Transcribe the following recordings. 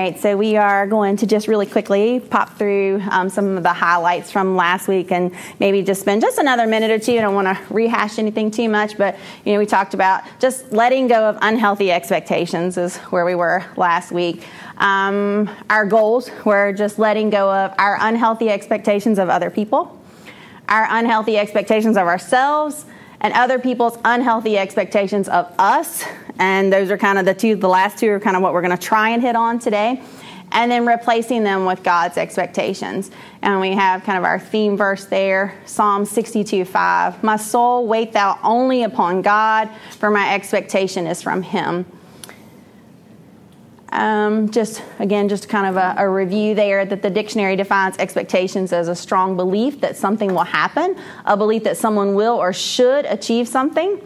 right, so we are going to just really quickly pop through um, some of the highlights from last week and maybe just spend just another minute or two. I don't want to rehash anything too much, but you know, we talked about just letting go of unhealthy expectations is where we were last week. Um, our goals were just letting go of our unhealthy expectations of other people, our unhealthy expectations of ourselves, and other people's unhealthy expectations of us. And those are kind of the two, the last two are kind of what we're going to try and hit on today. And then replacing them with God's expectations. And we have kind of our theme verse there Psalm 62 5. My soul, wait thou only upon God, for my expectation is from him. Um, just again, just kind of a, a, review there that the dictionary defines expectations as a strong belief that something will happen, a belief that someone will or should achieve something.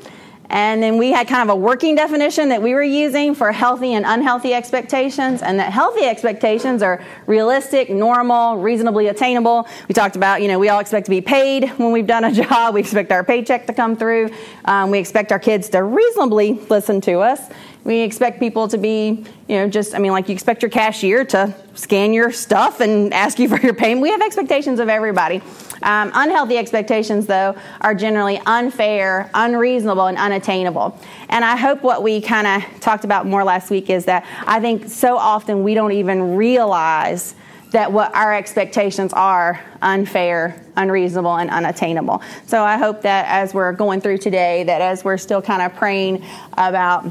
And then we had kind of a working definition that we were using for healthy and unhealthy expectations, and that healthy expectations are realistic, normal, reasonably attainable. We talked about, you know, we all expect to be paid when we've done a job. We expect our paycheck to come through. Um, we expect our kids to reasonably listen to us. We expect people to be, you know, just, I mean, like you expect your cashier to scan your stuff and ask you for your payment. We have expectations of everybody. Um, unhealthy expectations, though, are generally unfair, unreasonable, and unattainable. And I hope what we kind of talked about more last week is that I think so often we don't even realize that what our expectations are unfair, unreasonable, and unattainable. So I hope that as we're going through today, that as we're still kind of praying about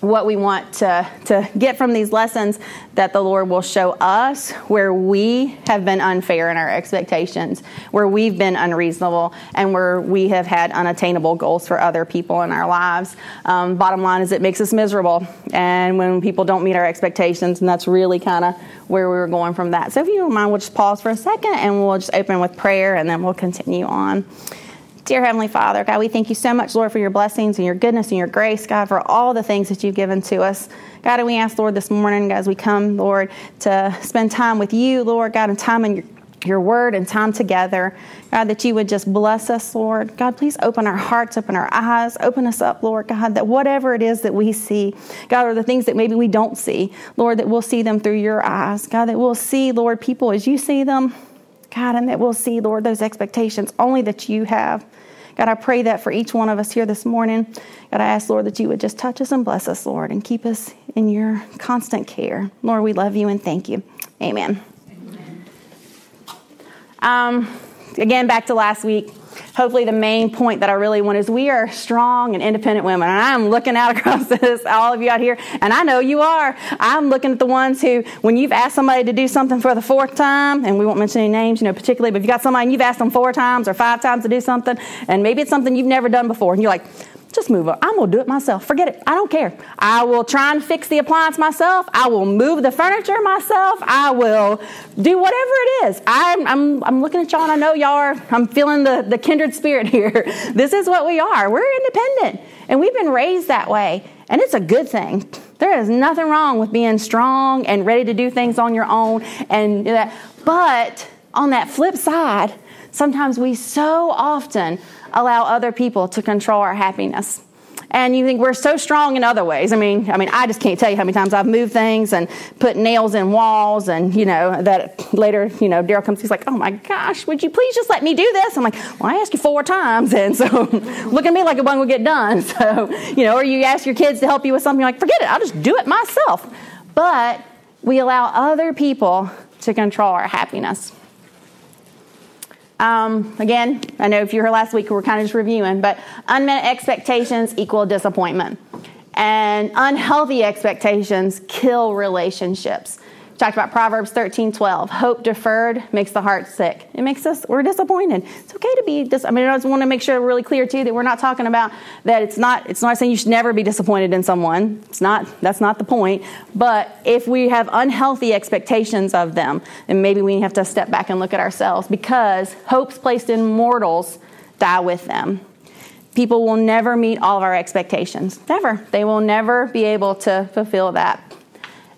what we want to, to get from these lessons that the Lord will show us where we have been unfair in our expectations, where we've been unreasonable, and where we have had unattainable goals for other people in our lives. Um, bottom line is, it makes us miserable. And when people don't meet our expectations, and that's really kind of where we were going from that. So if you don't mind, we'll just pause for a second and we'll just open with prayer and then we'll continue on. Dear Heavenly Father, God, we thank you so much, Lord, for your blessings and your goodness and your grace, God, for all the things that you've given to us. God, and we ask, Lord, this morning, as we come, Lord, to spend time with you, Lord, God, and time in your your word and time together. God, that you would just bless us, Lord. God, please open our hearts, open our eyes, open us up, Lord God, that whatever it is that we see, God, or the things that maybe we don't see, Lord, that we'll see them through your eyes. God, that we'll see, Lord, people as you see them, God, and that we'll see, Lord, those expectations only that you have. God, I pray that for each one of us here this morning. God, I ask, Lord, that you would just touch us and bless us, Lord, and keep us in your constant care. Lord, we love you and thank you. Amen. Amen. Um, again, back to last week hopefully the main point that I really want is we are strong and independent women. And I'm looking out across this, all of you out here, and I know you are. I'm looking at the ones who, when you've asked somebody to do something for the fourth time, and we won't mention any names, you know, particularly, but if you got somebody and you've asked them four times or five times to do something, and maybe it's something you've never done before, and you're like, just move it. I'm going to do it myself. Forget it. I don't care. I will try and fix the appliance myself. I will move the furniture myself. I will do whatever it is. I'm, I'm, I'm looking at y'all and I know y'all are, I'm feeling the, the kindred spirit here. this is what we are. We're independent and we've been raised that way. And it's a good thing. There is nothing wrong with being strong and ready to do things on your own and that. But on that flip side, sometimes we so often allow other people to control our happiness. And you think we're so strong in other ways. I mean, I mean, I just can't tell you how many times I've moved things and put nails in walls, and you know that later, you know, Daryl comes, he's like, "Oh my gosh, would you please just let me do this?" I'm like, "Well, I asked you four times, and so look at me like it will get done." So, you know, or you ask your kids to help you with something, like, "Forget it, I'll just do it myself." But we allow other people to control our happiness. Um, again, I know if you were here last week, we are kind of just reviewing, but unmet expectations equal disappointment. And unhealthy expectations kill relationships talked about Proverbs 13, 12. Hope deferred makes the heart sick. It makes us, we're disappointed. It's okay to be, dis- I mean, I just want to make sure we're really clear too that we're not talking about that it's not, it's not saying you should never be disappointed in someone. It's not, that's not the point. But if we have unhealthy expectations of them, then maybe we have to step back and look at ourselves because hopes placed in mortals die with them. People will never meet all of our expectations. Never. They will never be able to fulfill that.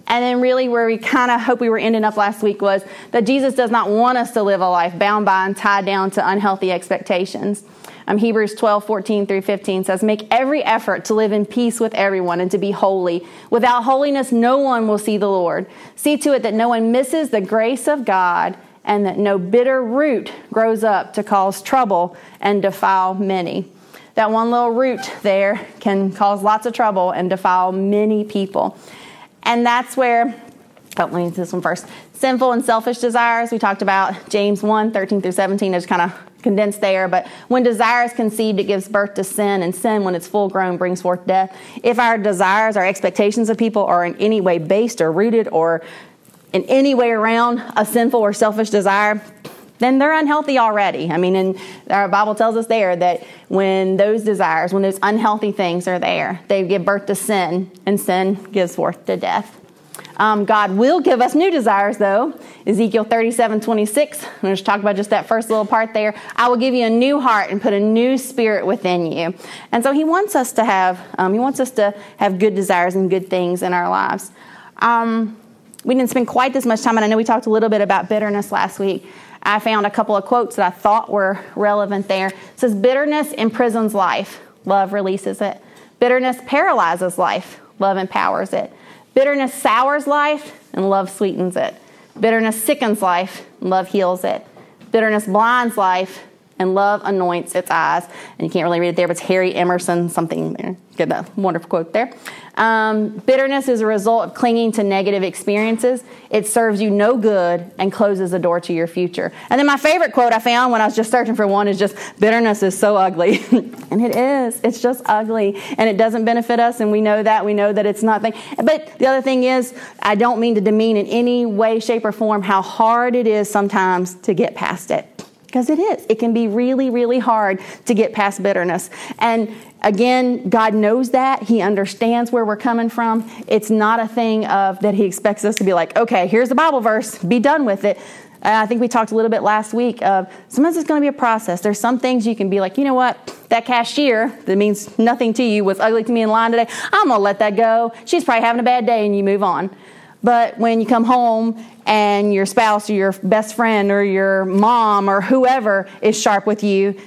And then, really, where we kind of hope we were ending up last week was that Jesus does not want us to live a life bound by and tied down to unhealthy expectations. Um, Hebrews 12, 14 through 15 says, Make every effort to live in peace with everyone and to be holy. Without holiness, no one will see the Lord. See to it that no one misses the grace of God and that no bitter root grows up to cause trouble and defile many. That one little root there can cause lots of trouble and defile many people. And that's where, oh, let me do this one first. Sinful and selfish desires, we talked about James 1 13 through 17, just kind of condensed there. But when desire is conceived, it gives birth to sin, and sin, when it's full grown, brings forth death. If our desires, our expectations of people are in any way based or rooted or in any way around a sinful or selfish desire, then they're unhealthy already. I mean, and our Bible tells us there that when those desires, when those unhealthy things are there, they give birth to sin, and sin gives forth to death. Um, God will give us new desires, though. Ezekiel 37 26, I'm going to talk about just that first little part there. I will give you a new heart and put a new spirit within you. And so He wants us to have, um, He wants us to have good desires and good things in our lives. Um, we didn't spend quite this much time, and I know we talked a little bit about bitterness last week. I found a couple of quotes that I thought were relevant there. It says, Bitterness imprisons life, love releases it. Bitterness paralyzes life, love empowers it. Bitterness sours life, and love sweetens it. Bitterness sickens life, and love heals it. Bitterness blinds life, and love anoints its eyes. And you can't really read it there, but it's Harry Emerson, something there. Get that wonderful quote there. Um, bitterness is a result of clinging to negative experiences. It serves you no good and closes the door to your future. And then my favorite quote I found when I was just searching for one is just bitterness is so ugly. and it is. It's just ugly. And it doesn't benefit us, and we know that. We know that it's nothing. But the other thing is, I don't mean to demean in any way, shape, or form how hard it is sometimes to get past it because it is. It can be really, really hard to get past bitterness. And again, God knows that. He understands where we're coming from. It's not a thing of that He expects us to be like, okay, here's the Bible verse, be done with it. And I think we talked a little bit last week of sometimes it's going to be a process. There's some things you can be like, you know what, that cashier that means nothing to you was ugly to me in line today. I'm going to let that go. She's probably having a bad day and you move on. But when you come home and your spouse or your best friend or your mom or whoever is sharp with you,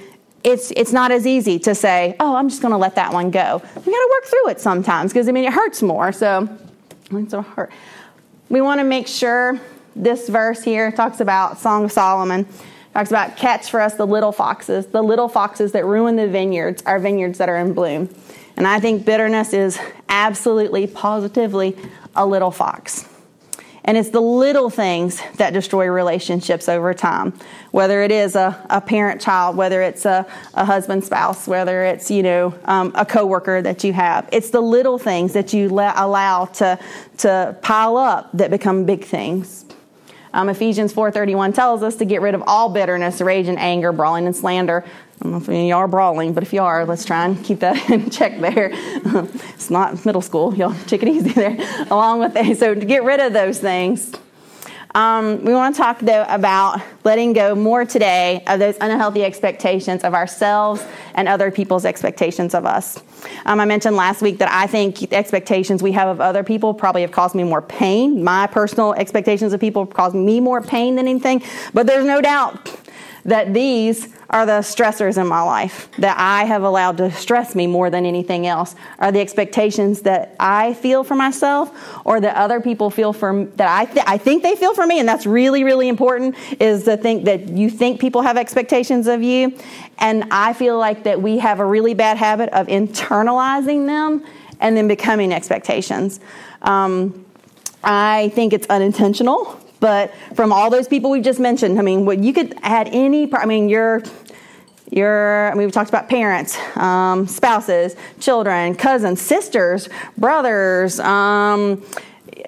it's it's not as easy to say, "Oh, I'm just going to let that one go." We got to work through it sometimes because I mean it hurts more. So it's a hurt. We want to make sure this verse here talks about Song of Solomon. Talks about catch for us the little foxes, the little foxes that ruin the vineyards, our vineyards that are in bloom. And I think bitterness is absolutely, positively a little fox. And it's the little things that destroy relationships over time. Whether it is a, a parent child, whether it's a, a husband spouse, whether it's, you know, um, a coworker that you have. It's the little things that you allow to, to pile up that become big things. Um, Ephesians 4.31 tells us to get rid of all bitterness, rage, and anger, brawling, and slander, I don't know if any of y'all are brawling, but if you are, let's try and keep that in check there. it's not middle school. Y'all take it easy there. Along with that, so to get rid of those things, um, we want to talk though about letting go more today of those unhealthy expectations of ourselves and other people's expectations of us. Um, I mentioned last week that I think the expectations we have of other people probably have caused me more pain. My personal expectations of people have caused me more pain than anything, but there's no doubt that these are the stressors in my life that I have allowed to stress me more than anything else? Are the expectations that I feel for myself or that other people feel for that I th- I think they feel for me and that's really really important is to think that you think people have expectations of you and I feel like that we have a really bad habit of internalizing them and then becoming expectations. Um, I think it's unintentional but from all those people we've just mentioned, I mean, what you could add any. I mean, your your I mean, we talked about parents, um, spouses, children, cousins, sisters, brothers. Um,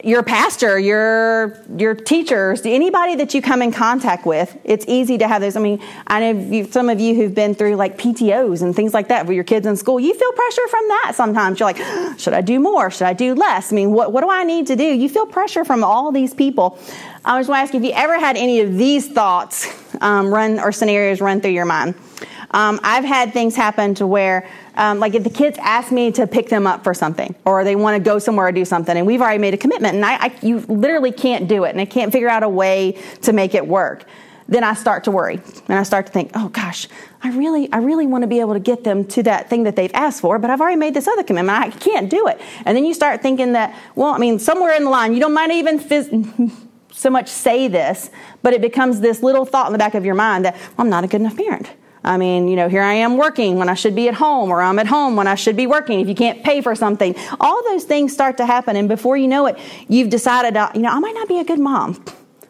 your pastor, your your teachers, anybody that you come in contact with, it's easy to have those. I mean, I know some of you who've been through like PTOS and things like that for your kids in school. You feel pressure from that sometimes. You're like, should I do more? Should I do less? I mean, what what do I need to do? You feel pressure from all these people. I just want to ask you if you ever had any of these thoughts um, run or scenarios run through your mind. Um, I've had things happen to where, um, like, if the kids ask me to pick them up for something, or they want to go somewhere or do something, and we've already made a commitment, and I, I, you literally can't do it, and I can't figure out a way to make it work. Then I start to worry, and I start to think, oh gosh, I really, I really want to be able to get them to that thing that they've asked for, but I've already made this other commitment. I can't do it. And then you start thinking that, well, I mean, somewhere in the line, you don't mind even so much say this, but it becomes this little thought in the back of your mind that well, I'm not a good enough parent. I mean, you know, here I am working when I should be at home, or I'm at home when I should be working. If you can't pay for something, all those things start to happen, and before you know it, you've decided, uh, you know, I might not be a good mom.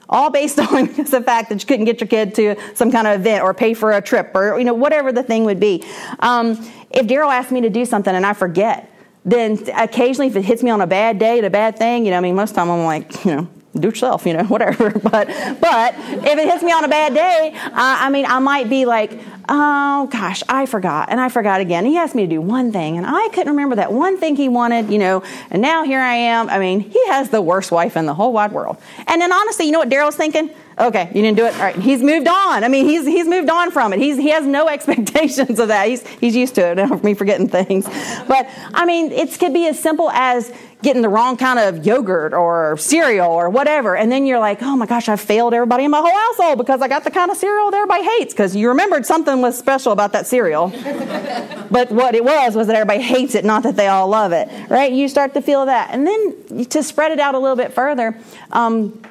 All based on the fact that you couldn't get your kid to some kind of event or pay for a trip or you know whatever the thing would be. Um, if daryl asked me to do something and i forget then occasionally if it hits me on a bad day and a bad thing you know i mean most of the time i'm like you know do yourself, you know, whatever. But but if it hits me on a bad day, uh, I mean, I might be like, oh gosh, I forgot, and I forgot again. He asked me to do one thing, and I couldn't remember that one thing he wanted, you know. And now here I am. I mean, he has the worst wife in the whole wide world. And then honestly, you know what Daryl's thinking? Okay, you didn't do it. All right, he's moved on. I mean, he's he's moved on from it. He's he has no expectations of that. He's he's used to it. Me forgetting things, but I mean, it could be as simple as getting the wrong kind of yogurt or cereal or whatever, and then you're like, oh my gosh, I failed everybody in my whole household because I got the kind of cereal that everybody hates because you remembered something was special about that cereal, but what it was was that everybody hates it, not that they all love it, right? You start to feel that, and then to spread it out a little bit further. Um,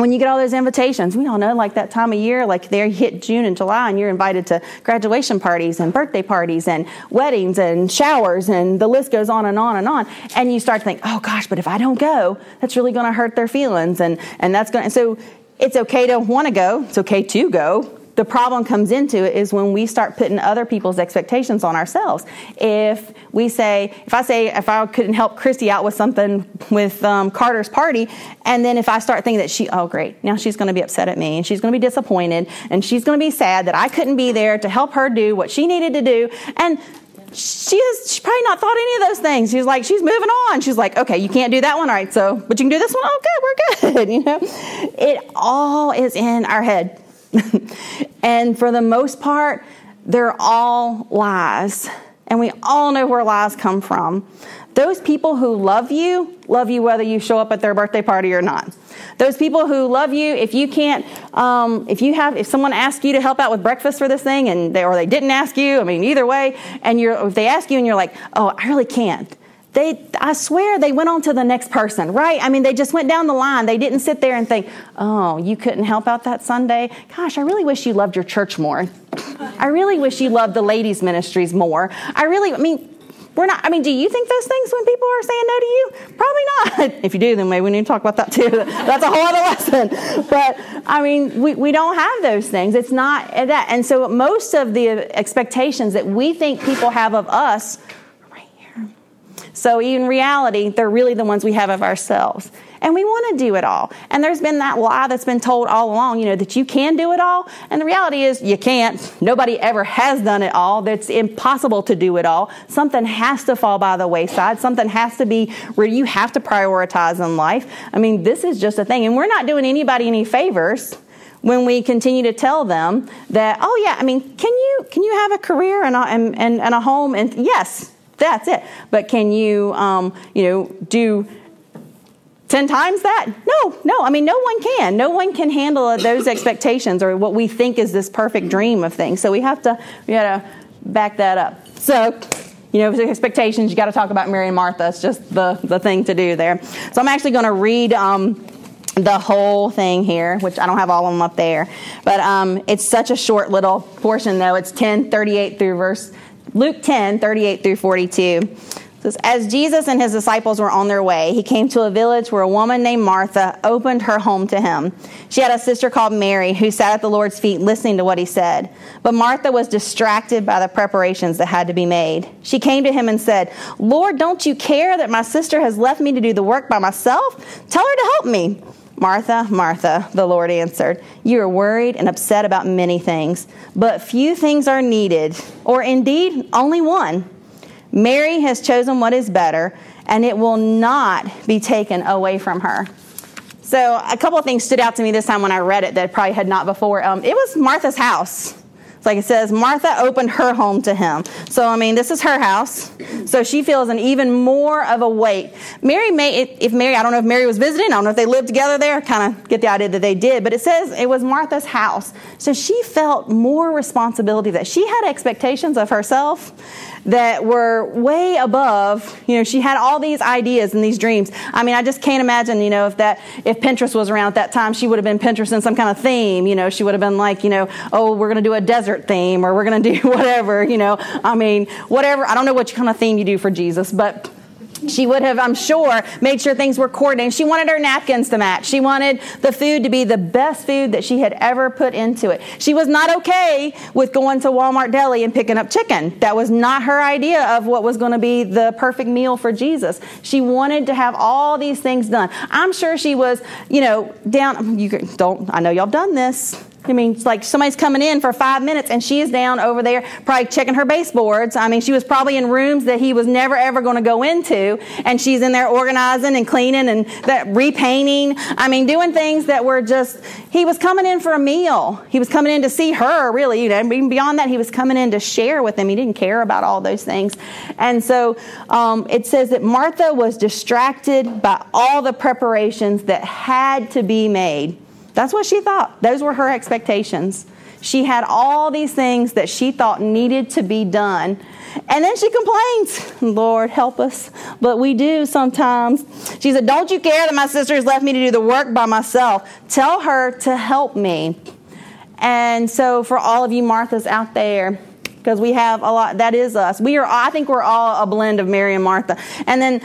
when you get all those invitations, we all know like that time of year, like they hit June and July, and you're invited to graduation parties and birthday parties and weddings and showers, and the list goes on and on and on. And you start to think, oh gosh, but if I don't go, that's really going to hurt their feelings, and and that's going. to So it's okay to want to go. It's okay to go the problem comes into it is when we start putting other people's expectations on ourselves. If we say, if I say, if I couldn't help Christy out with something with um, Carter's party, and then if I start thinking that she, oh great, now she's going to be upset at me, and she's going to be disappointed, and she's going to be sad that I couldn't be there to help her do what she needed to do, and she has she probably not thought any of those things. She's like, she's moving on. She's like, okay, you can't do that one, all right? So, but you can do this one. Okay, we're good. You know, it all is in our head. and for the most part, they're all lies. And we all know where lies come from. Those people who love you, love you whether you show up at their birthday party or not. Those people who love you, if you can't, um, if you have, if someone asks you to help out with breakfast for this thing, and they, or they didn't ask you, I mean, either way, and you're, if they ask you and you're like, oh, I really can't, they i swear they went on to the next person right? I mean they just went down the line. They didn't sit there and think oh you couldn't help out that sunday? Gosh i really wish you loved your church more. I really wish you loved the ladies ministries more. I really i mean we're not i mean do you think those things when people are saying no to you? Probably not. If you do then maybe we need to talk about that too. That's a whole other lesson. But i mean we, we don't have those things. It's not that and so most of the expectations that we think people have of us so in reality, they're really the ones we have of ourselves. And we want to do it all. And there's been that lie that's been told all along, you know, that you can do it all. And the reality is you can't. Nobody ever has done it all. It's impossible to do it all. Something has to fall by the wayside. Something has to be where you have to prioritize in life. I mean, this is just a thing. And we're not doing anybody any favors when we continue to tell them that, oh yeah, I mean, can you can you have a career and a, and, and a home? And yes, that's it. But can you, um, you know, do 10 times that? No, no. I mean, no one can. No one can handle those expectations or what we think is this perfect dream of things. So we have to, we got to back that up. So, you know, expectations, you got to talk about Mary and Martha. It's just the, the thing to do there. So I'm actually going to read um, the whole thing here, which I don't have all of them up there. But um, it's such a short little portion, though. It's 10, 38 through verse Luke 10, 38 through 42 says, As Jesus and his disciples were on their way, he came to a village where a woman named Martha opened her home to him. She had a sister called Mary who sat at the Lord's feet listening to what he said. But Martha was distracted by the preparations that had to be made. She came to him and said, Lord, don't you care that my sister has left me to do the work by myself? Tell her to help me. Martha, Martha, the Lord answered, You are worried and upset about many things, but few things are needed, or indeed only one. Mary has chosen what is better, and it will not be taken away from her. So, a couple of things stood out to me this time when I read it that I probably had not before. Um, it was Martha's house. It's like it says, Martha opened her home to him. So, I mean, this is her house. So she feels an even more of a weight. Mary may, if Mary, I don't know if Mary was visiting, I don't know if they lived together there, kind of get the idea that they did, but it says it was Martha's house. So she felt more responsibility that she had expectations of herself that were way above, you know, she had all these ideas and these dreams. I mean, I just can't imagine, you know, if that, if Pinterest was around at that time, she would have been Pinterest in some kind of theme, you know, she would have been like, you know, oh, we're going to do a desert theme or we're going to do whatever, you know, I mean, whatever, I don't know what kind of theme you do for Jesus, but she would have, I'm sure, made sure things were coordinated. She wanted her napkins to match. She wanted the food to be the best food that she had ever put into it. She was not okay with going to Walmart Deli and picking up chicken. That was not her idea of what was going to be the perfect meal for Jesus. She wanted to have all these things done. I'm sure she was, you know, down. You don't. I know y'all done this I mean, it's like somebody's coming in for five minutes and she is down over there probably checking her baseboards. I mean, she was probably in rooms that he was never ever going to go into and she's in there organizing and cleaning and that repainting. I mean, doing things that were just, he was coming in for a meal. He was coming in to see her, really. You know, even beyond that, he was coming in to share with them. He didn't care about all those things. And so um, it says that Martha was distracted by all the preparations that had to be made. That's what she thought. Those were her expectations. She had all these things that she thought needed to be done. And then she complains, Lord, help us. But we do sometimes. She said, Don't you care that my sister has left me to do the work by myself? Tell her to help me. And so, for all of you Marthas out there, because we have a lot, that is us. We are, I think we're all a blend of Mary and Martha. And then,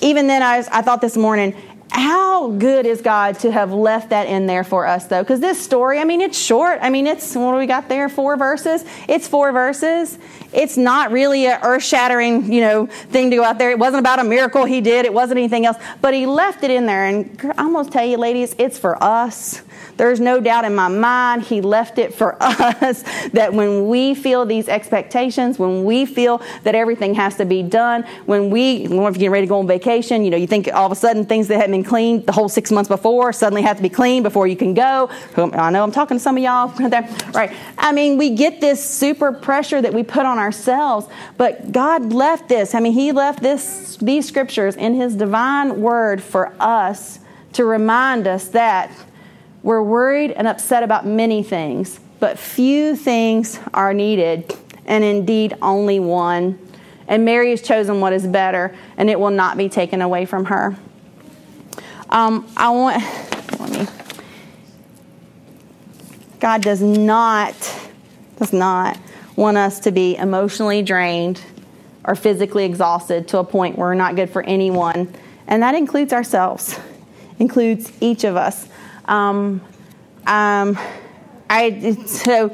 even then, I, was, I thought this morning, how good is God to have left that in there for us, though? Because this story, I mean, it's short. I mean, it's what do we got there? Four verses. It's four verses. It's not really an earth-shattering, you know, thing to go out there. It wasn't about a miracle he did. It wasn't anything else. But he left it in there, and I'm gonna tell you, ladies, it's for us. There's no doubt in my mind he left it for us that when we feel these expectations, when we feel that everything has to be done, when we, if you're getting ready to go on vacation, you know, you think all of a sudden things that hadn't been cleaned the whole six months before suddenly have to be cleaned before you can go. I know I'm talking to some of y'all. Right. I mean, we get this super pressure that we put on ourselves, but God left this. I mean, He left this, these scriptures in His divine word for us to remind us that we're worried and upset about many things, but few things are needed, and indeed only one. And Mary has chosen what is better, and it will not be taken away from her. Um, I want, let me. God does not, does not want us to be emotionally drained or physically exhausted to a point where we're not good for anyone. And that includes ourselves, includes each of us. Um, um, I so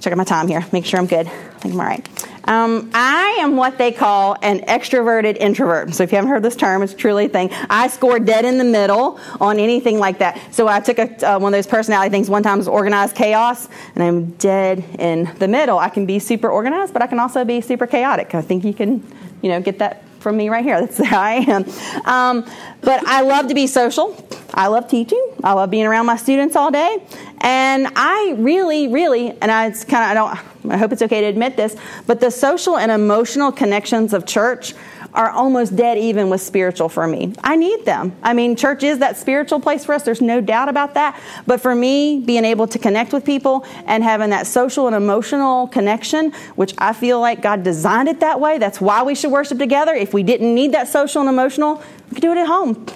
check out my time here. Make sure I'm good. I think I'm all right. Um, I am what they call an extroverted introvert. So if you haven't heard this term, it's truly a thing. I score dead in the middle on anything like that. So I took a, uh, one of those personality things. One time was organized chaos, and I'm dead in the middle. I can be super organized, but I can also be super chaotic. I think you can, you know, get that from me right here. That's how I am. Um, but I love to be social. I love teaching. I love being around my students all day. And I really, really, and I, it's kind of, I don't, I hope it's okay to admit this, but the social and emotional connections of church are almost dead even with spiritual for me. I need them. I mean, church is that spiritual place for us. There's no doubt about that. But for me, being able to connect with people and having that social and emotional connection, which I feel like God designed it that way, that's why we should worship together. If we didn't need that social and emotional, we could do it at home.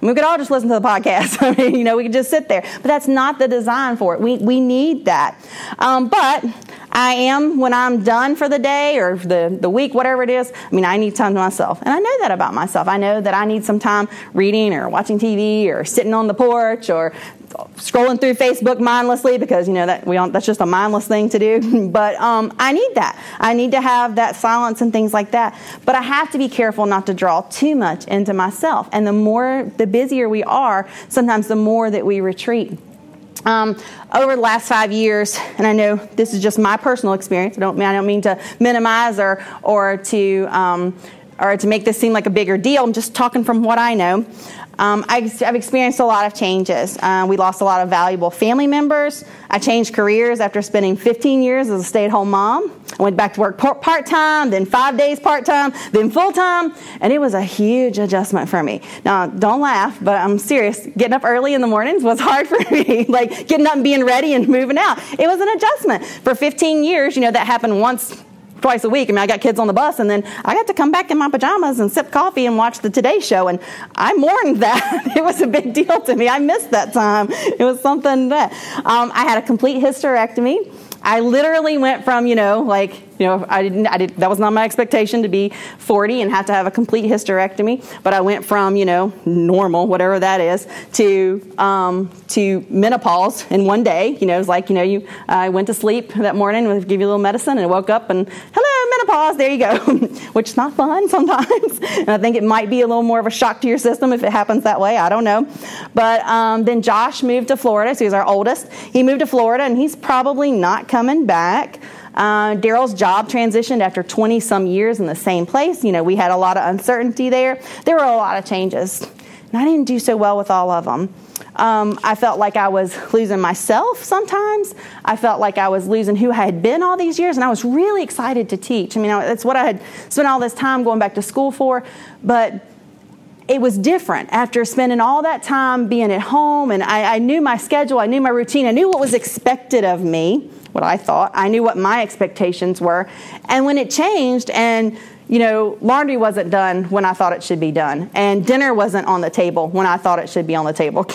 We could all just listen to the podcast. I mean, you know, we could just sit there. But that's not the design for it. We, we need that. Um, but I am when I'm done for the day or the, the week, whatever it is. I mean, I need time to myself. And I know that about myself. I know that I need some time reading or watching TV or sitting on the porch or scrolling through Facebook mindlessly because you know that we that's just a mindless thing to do. but um, I need that. I need to have that silence and things like that. But I have to be careful not to draw too much into myself. And the more, the busier we are, sometimes the more that we retreat. Um, over the last five years, and I know this is just my personal experience. I don't, I don't mean to minimize or or to um, or to make this seem like a bigger deal. I'm just talking from what I know. Um, I, have experienced a lot of changes. Uh, we lost a lot of valuable family members. I changed careers after spending 15 years as a stay at home mom. I went back to work part time, then five days part time, then full time, and it was a huge adjustment for me. Now, don't laugh, but I'm serious. Getting up early in the mornings was hard for me. like getting up and being ready and moving out. It was an adjustment. For 15 years, you know, that happened once twice a week. I mean, I got kids on the bus, and then I got to come back in my pajamas and sip coffee and watch the Today Show, and I mourned that. it was a big deal to me. I missed that time. It was something that um, I had a complete hysterectomy. I literally went from, you know, like you know, I didn't, I did, that was not my expectation to be 40 and have to have a complete hysterectomy. But I went from, you know, normal, whatever that is, to, um, to menopause in one day. You know, it was like, you know, you, I went to sleep that morning, give you a little medicine, and woke up and, hello, menopause, there you go. Which is not fun sometimes. and I think it might be a little more of a shock to your system if it happens that way. I don't know. But um, then Josh moved to Florida, so he's our oldest. He moved to Florida, and he's probably not coming back. Uh, Daryl's job transitioned after 20 some years in the same place. You know, we had a lot of uncertainty there. There were a lot of changes. And I didn't do so well with all of them. Um, I felt like I was losing myself sometimes. I felt like I was losing who I had been all these years, and I was really excited to teach. I mean, that's what I had spent all this time going back to school for. But it was different after spending all that time being at home, and I, I knew my schedule, I knew my routine, I knew what was expected of me what I thought. I knew what my expectations were. And when it changed and you know, laundry wasn't done when I thought it should be done, and dinner wasn't on the table when I thought it should be on the table.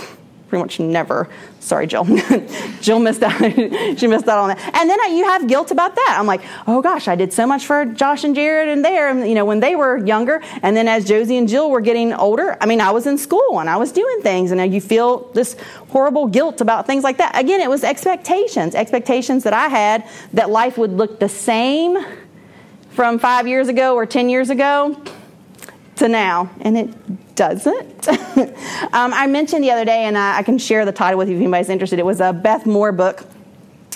pretty much never. Sorry, Jill. Jill missed out. she missed out on that. And then you have guilt about that. I'm like, oh gosh, I did so much for Josh and Jared and there, and, you know, when they were younger. And then as Josie and Jill were getting older, I mean, I was in school and I was doing things, and uh, you feel this horrible guilt about things like that. Again, it was expectations, expectations that I had that life would look the same from five years ago or 10 years ago to now, and it doesn't. um, I mentioned the other day, and I, I, can share the title with you if anybody's interested. It was a Beth Moore book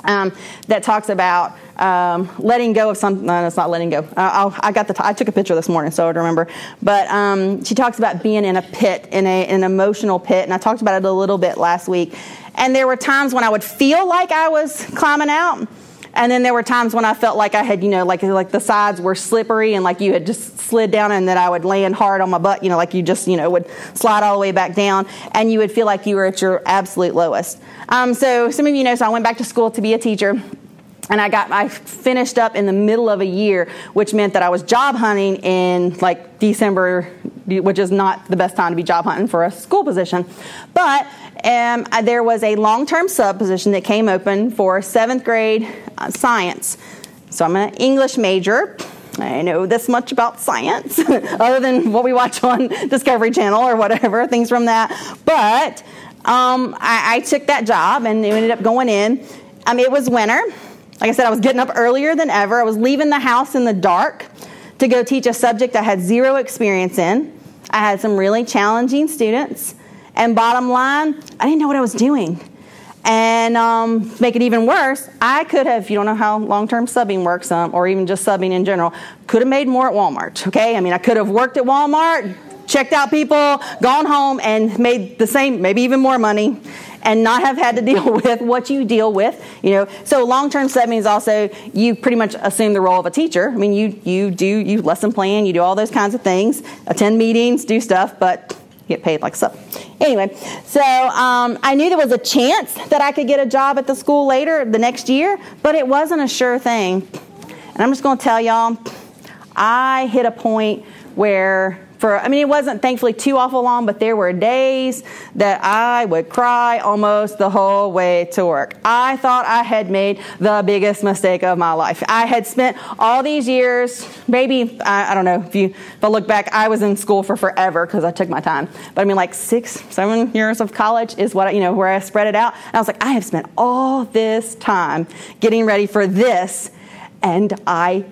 um, that talks about um, letting go of something. No, it's not letting go. I got the. T- I took a picture this morning, so I would remember. But um, she talks about being in a pit, in a, an emotional pit, and I talked about it a little bit last week. And there were times when I would feel like I was climbing out and then there were times when I felt like I had, you know, like like the sides were slippery and like you had just slid down and that I would land hard on my butt, you know, like you just, you know, would slide all the way back down and you would feel like you were at your absolute lowest. Um, so some of you know, so I went back to school to be a teacher and I got I finished up in the middle of a year, which meant that I was job hunting in like December, which is not the best time to be job hunting for a school position. But um, there was a long-term sub position that came open for seventh grade uh, science. So I'm an English major. I know this much about science, other than what we watch on Discovery Channel or whatever, things from that. But um, I, I, took that job and ended up going in. Um, it was winter. Like I said, I was getting up earlier than ever. I was leaving the house in the dark to go teach a subject I had zero experience in. I had some really challenging students. And bottom line, I didn't know what I was doing. And um, make it even worse, I could have, you don't know how long term subbing works, um, or even just subbing in general, could have made more at Walmart, okay? I mean, I could have worked at Walmart, checked out people, gone home, and made the same, maybe even more money, and not have had to deal with what you deal with, you know. So long term subbing is also, you pretty much assume the role of a teacher. I mean, you, you do, you lesson plan, you do all those kinds of things, attend meetings, do stuff, but get paid like so. Anyway, so um, I knew there was a chance that I could get a job at the school later the next year, but it wasn't a sure thing. And I'm just going to tell y'all, I hit a point where for I mean it wasn't thankfully too awful long, but there were days that I would cry almost the whole way to work. I thought I had made the biggest mistake of my life. I had spent all these years, maybe I, I don't know if you if I look back, I was in school for forever because I took my time. But I mean like six, seven years of college is what you know where I spread it out. And I was like, I have spent all this time getting ready for this, and I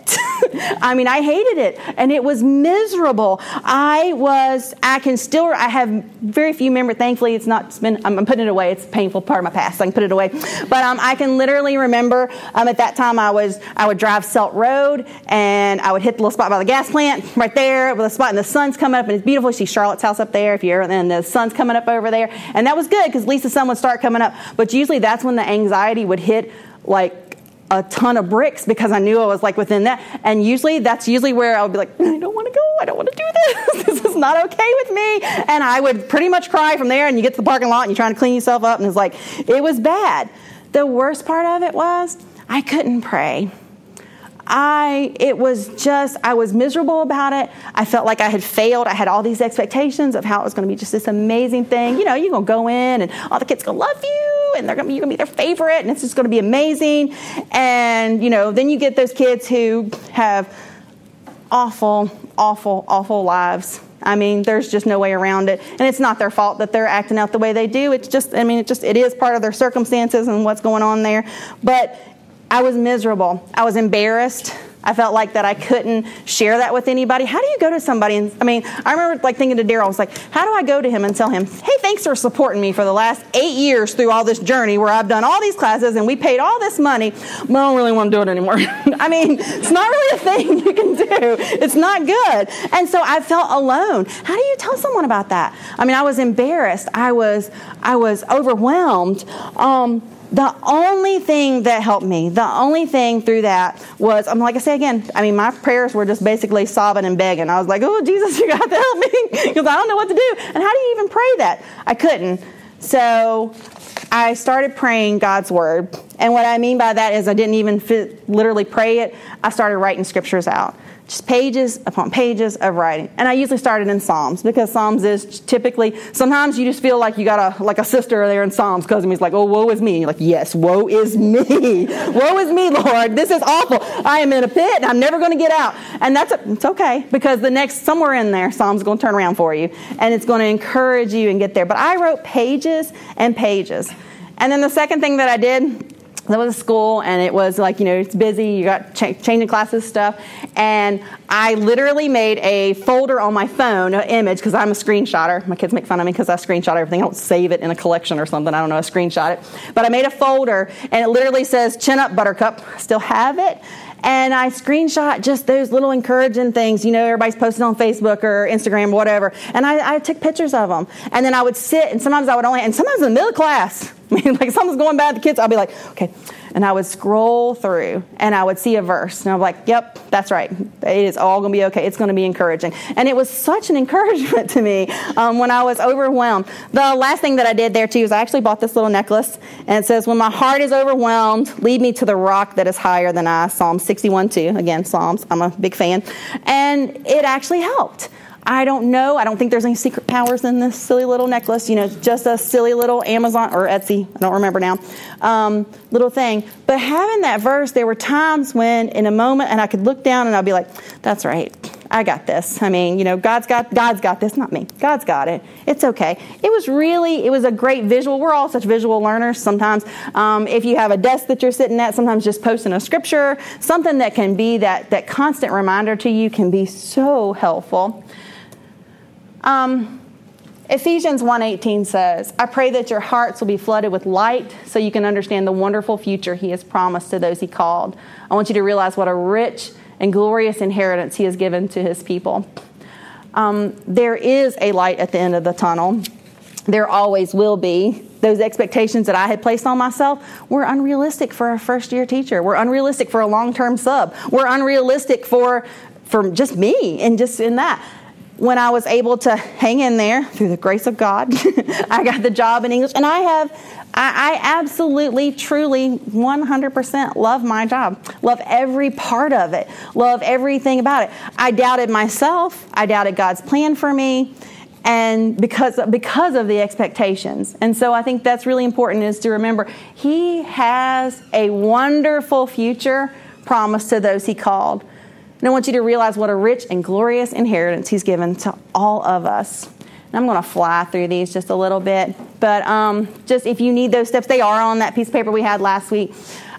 it. I mean, I hated it and it was miserable. I was, I can still, I have very few memory. Thankfully, it's not, it's been, I'm, I'm putting it away. It's a painful part of my past. So I can put it away. But um, I can literally remember um, at that time I was, I would drive Selt Road and I would hit the little spot by the gas plant right there with a spot and the sun's coming up and it's beautiful. You see Charlotte's house up there if you're, and the sun's coming up over there. And that was good because at least the sun would start coming up. But usually that's when the anxiety would hit like a ton of bricks because I knew I was like within that. And usually that's usually where I would be like, I don't want to go. I don't want to do this. this is not okay with me. And I would pretty much cry from there. And you get to the parking lot and you're trying to clean yourself up. And it's like, it was bad. The worst part of it was I couldn't pray. I it was just I was miserable about it. I felt like I had failed. I had all these expectations of how it was going to be just this amazing thing. You know, you're going to go in and all the kids going to love you and they're going to you're going to be their favorite and it's just going to be amazing. And you know, then you get those kids who have awful, awful, awful lives. I mean, there's just no way around it. And it's not their fault that they're acting out the way they do. It's just, I mean, it just, it is part of their circumstances and what's going on there. But I was miserable. I was embarrassed. I felt like that I couldn't share that with anybody. How do you go to somebody and I mean, I remember like thinking to Daryl, I was like, how do I go to him and tell him, hey, thanks for supporting me for the last eight years through all this journey where I've done all these classes and we paid all this money, but I don't really want to do it anymore. I mean, it's not really a thing you can do. It's not good. And so I felt alone. How do you tell someone about that? I mean, I was embarrassed. I was I was overwhelmed. Um, the only thing that helped me, the only thing through that was, I'm like I say again, I mean, my prayers were just basically sobbing and begging. I was like, oh, Jesus, you got to help me because I don't know what to do. And how do you even pray that? I couldn't. So I started praying God's word. And what I mean by that is I didn't even fit, literally pray it, I started writing scriptures out just pages upon pages of writing. And I usually started in Psalms because Psalms is typically sometimes you just feel like you got a like a sister there in Psalms because he's like, oh, woe is me. You're like, yes, woe is me, woe is me, Lord. This is awful. I am in a pit and I'm never going to get out. And that's a, it's okay because the next somewhere in there, Psalms going to turn around for you and it's going to encourage you and get there. But I wrote pages and pages. And then the second thing that I did that was a school and it was like you know it's busy you got ch- changing classes stuff. And i literally made a folder on my phone an image because i'm a screenshotter. My kids make fun of me because i screenshot everything. I don't save it in a collection or something. I don't know. I screenshot it. But i made a folder and it literally says chin up buttercup. Still have it and I screenshot just those little encouraging things. You know, everybody's posting on Facebook or Instagram or whatever. And I, I took pictures of them. And then I would sit, and sometimes I would only, and sometimes in the middle of class, I mean, like something's going bad the kids, I'll be like, okay. And I would scroll through and I would see a verse. And I'm like, yep, that's right. It is all going to be okay. It's going to be encouraging. And it was such an encouragement to me um, when I was overwhelmed. The last thing that I did there too is I actually bought this little necklace. And it says, when my heart is overwhelmed, lead me to the rock that is higher than I. Psalm 61 2. Again, Psalms. I'm a big fan. And it actually helped. I don't know. I don't think there's any secret powers in this silly little necklace. You know, just a silly little Amazon or Etsy, I don't remember now, um, little thing. But having that verse, there were times when in a moment, and I could look down and I'd be like, that's right. I got this. I mean, you know, God's got God's got this, not me. God's got it. It's okay. It was really, it was a great visual. We're all such visual learners. Sometimes, um, if you have a desk that you're sitting at, sometimes just posting a scripture, something that can be that that constant reminder to you, can be so helpful. Um, Ephesians 1:18 says, "I pray that your hearts will be flooded with light so you can understand the wonderful future he has promised to those he called." I want you to realize what a rich and glorious inheritance he has given to his people. Um, there is a light at the end of the tunnel. There always will be. Those expectations that I had placed on myself were unrealistic for a first year teacher. Were unrealistic for a long term sub. Were unrealistic for for just me and just in that when I was able to hang in there through the grace of God, I got the job in English, and I have, I, I, absolutely, truly, 100% love my job. Love every part of it. Love everything about it. I doubted myself. I doubted God's plan for me. And because, because of the expectations. And so I think that's really important is to remember He has a wonderful future promised to those He called. And I want you to realize what a rich and glorious inheritance He's given to all of us. And I'm going to fly through these just a little bit. But um, just if you need those steps, they are on that piece of paper we had last week.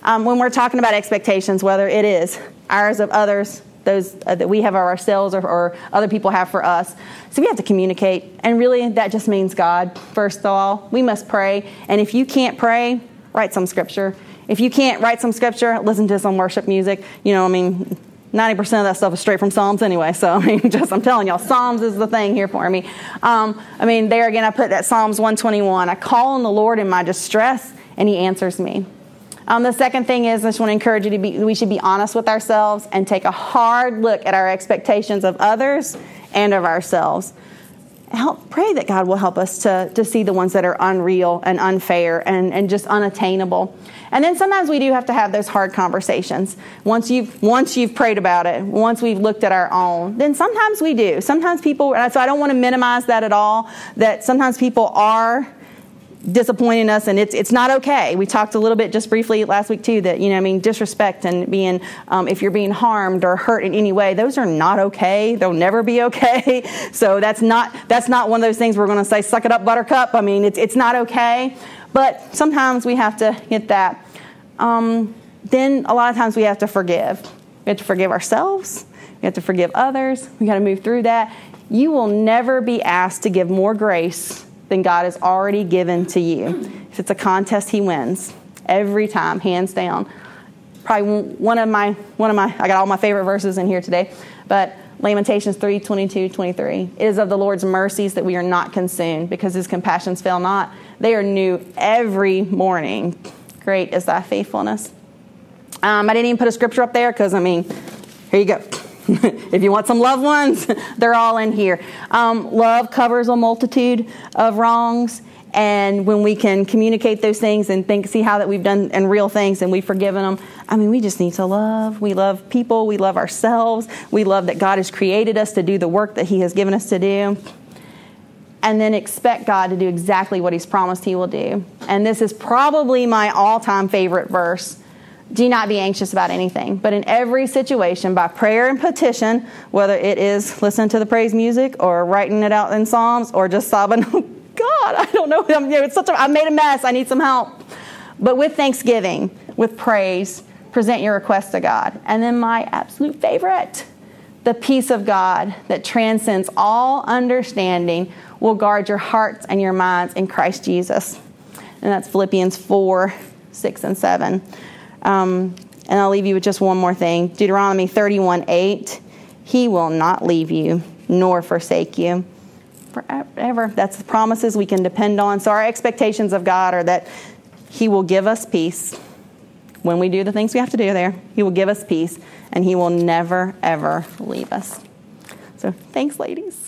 Um, when we're talking about expectations, whether it is ours of others, those uh, that we have of ourselves or, or, other people have for us. So we have to communicate. And really, that just means God, first of all. We must pray. And if you can't pray, write some scripture. If you can't write some scripture, listen to some worship music. You know, I mean, 90% of that stuff is straight from Psalms anyway. So, I mean, just, I'm telling y'all, Psalms is the thing here for me. Um, I mean, there again, I put that Psalms 121. I call on the Lord in my distress, and He answers me. Um, the second thing is, I just want to encourage you to be, we should be honest with ourselves and take a hard look at our expectations of others and of ourselves. Help pray that God will help us to, to see the ones that are unreal and unfair and, and just unattainable. And then sometimes we do have to have those hard conversations. Once you've once you've prayed about it, once we've looked at our own, then sometimes we do. Sometimes people so I don't want to minimize that at all, that sometimes people are disappointing us and it's it's not okay. We talked a little bit just briefly last week too that you know i mean disrespect and being um, if you're being harmed or hurt in any way those are not okay. They'll never be okay. So that's not that's not one of those things we're going to say suck it up buttercup. I mean it's it's not okay. But sometimes we have to get that. Um, then a lot of times we have to forgive. We have to forgive ourselves. We have to forgive others. We got to move through that. You will never be asked to give more grace than God has already given to you. If it's a contest, He wins every time, hands down. Probably one of my one of my I got all my favorite verses in here today, but Lamentations 3 22, 23. It is of the Lord's mercies that we are not consumed because his compassions fail not. They are new every morning. Great is thy faithfulness. Um, I didn't even put a scripture up there because, I mean, here you go. if you want some loved ones, they're all in here. Um, love covers a multitude of wrongs. And when we can communicate those things and think, see how that we've done and real things and we've forgiven them, I mean, we just need to love. We love people. We love ourselves. We love that God has created us to do the work that He has given us to do. And then expect God to do exactly what He's promised He will do. And this is probably my all time favorite verse do not be anxious about anything, but in every situation, by prayer and petition, whether it is listening to the praise music or writing it out in Psalms or just sobbing, God, I don't know. I'm, you know, it's such a, I made a mess. I need some help. But with thanksgiving, with praise, present your request to God. And then my absolute favorite, the peace of God that transcends all understanding will guard your hearts and your minds in Christ Jesus. And that's Philippians 4 6 and 7. Um, and I'll leave you with just one more thing Deuteronomy 31 8. He will not leave you nor forsake you forever. That's the promises we can depend on. So our expectations of God are that He will give us peace when we do the things we have to do there. He will give us peace and He will never, ever leave us. So thanks, ladies.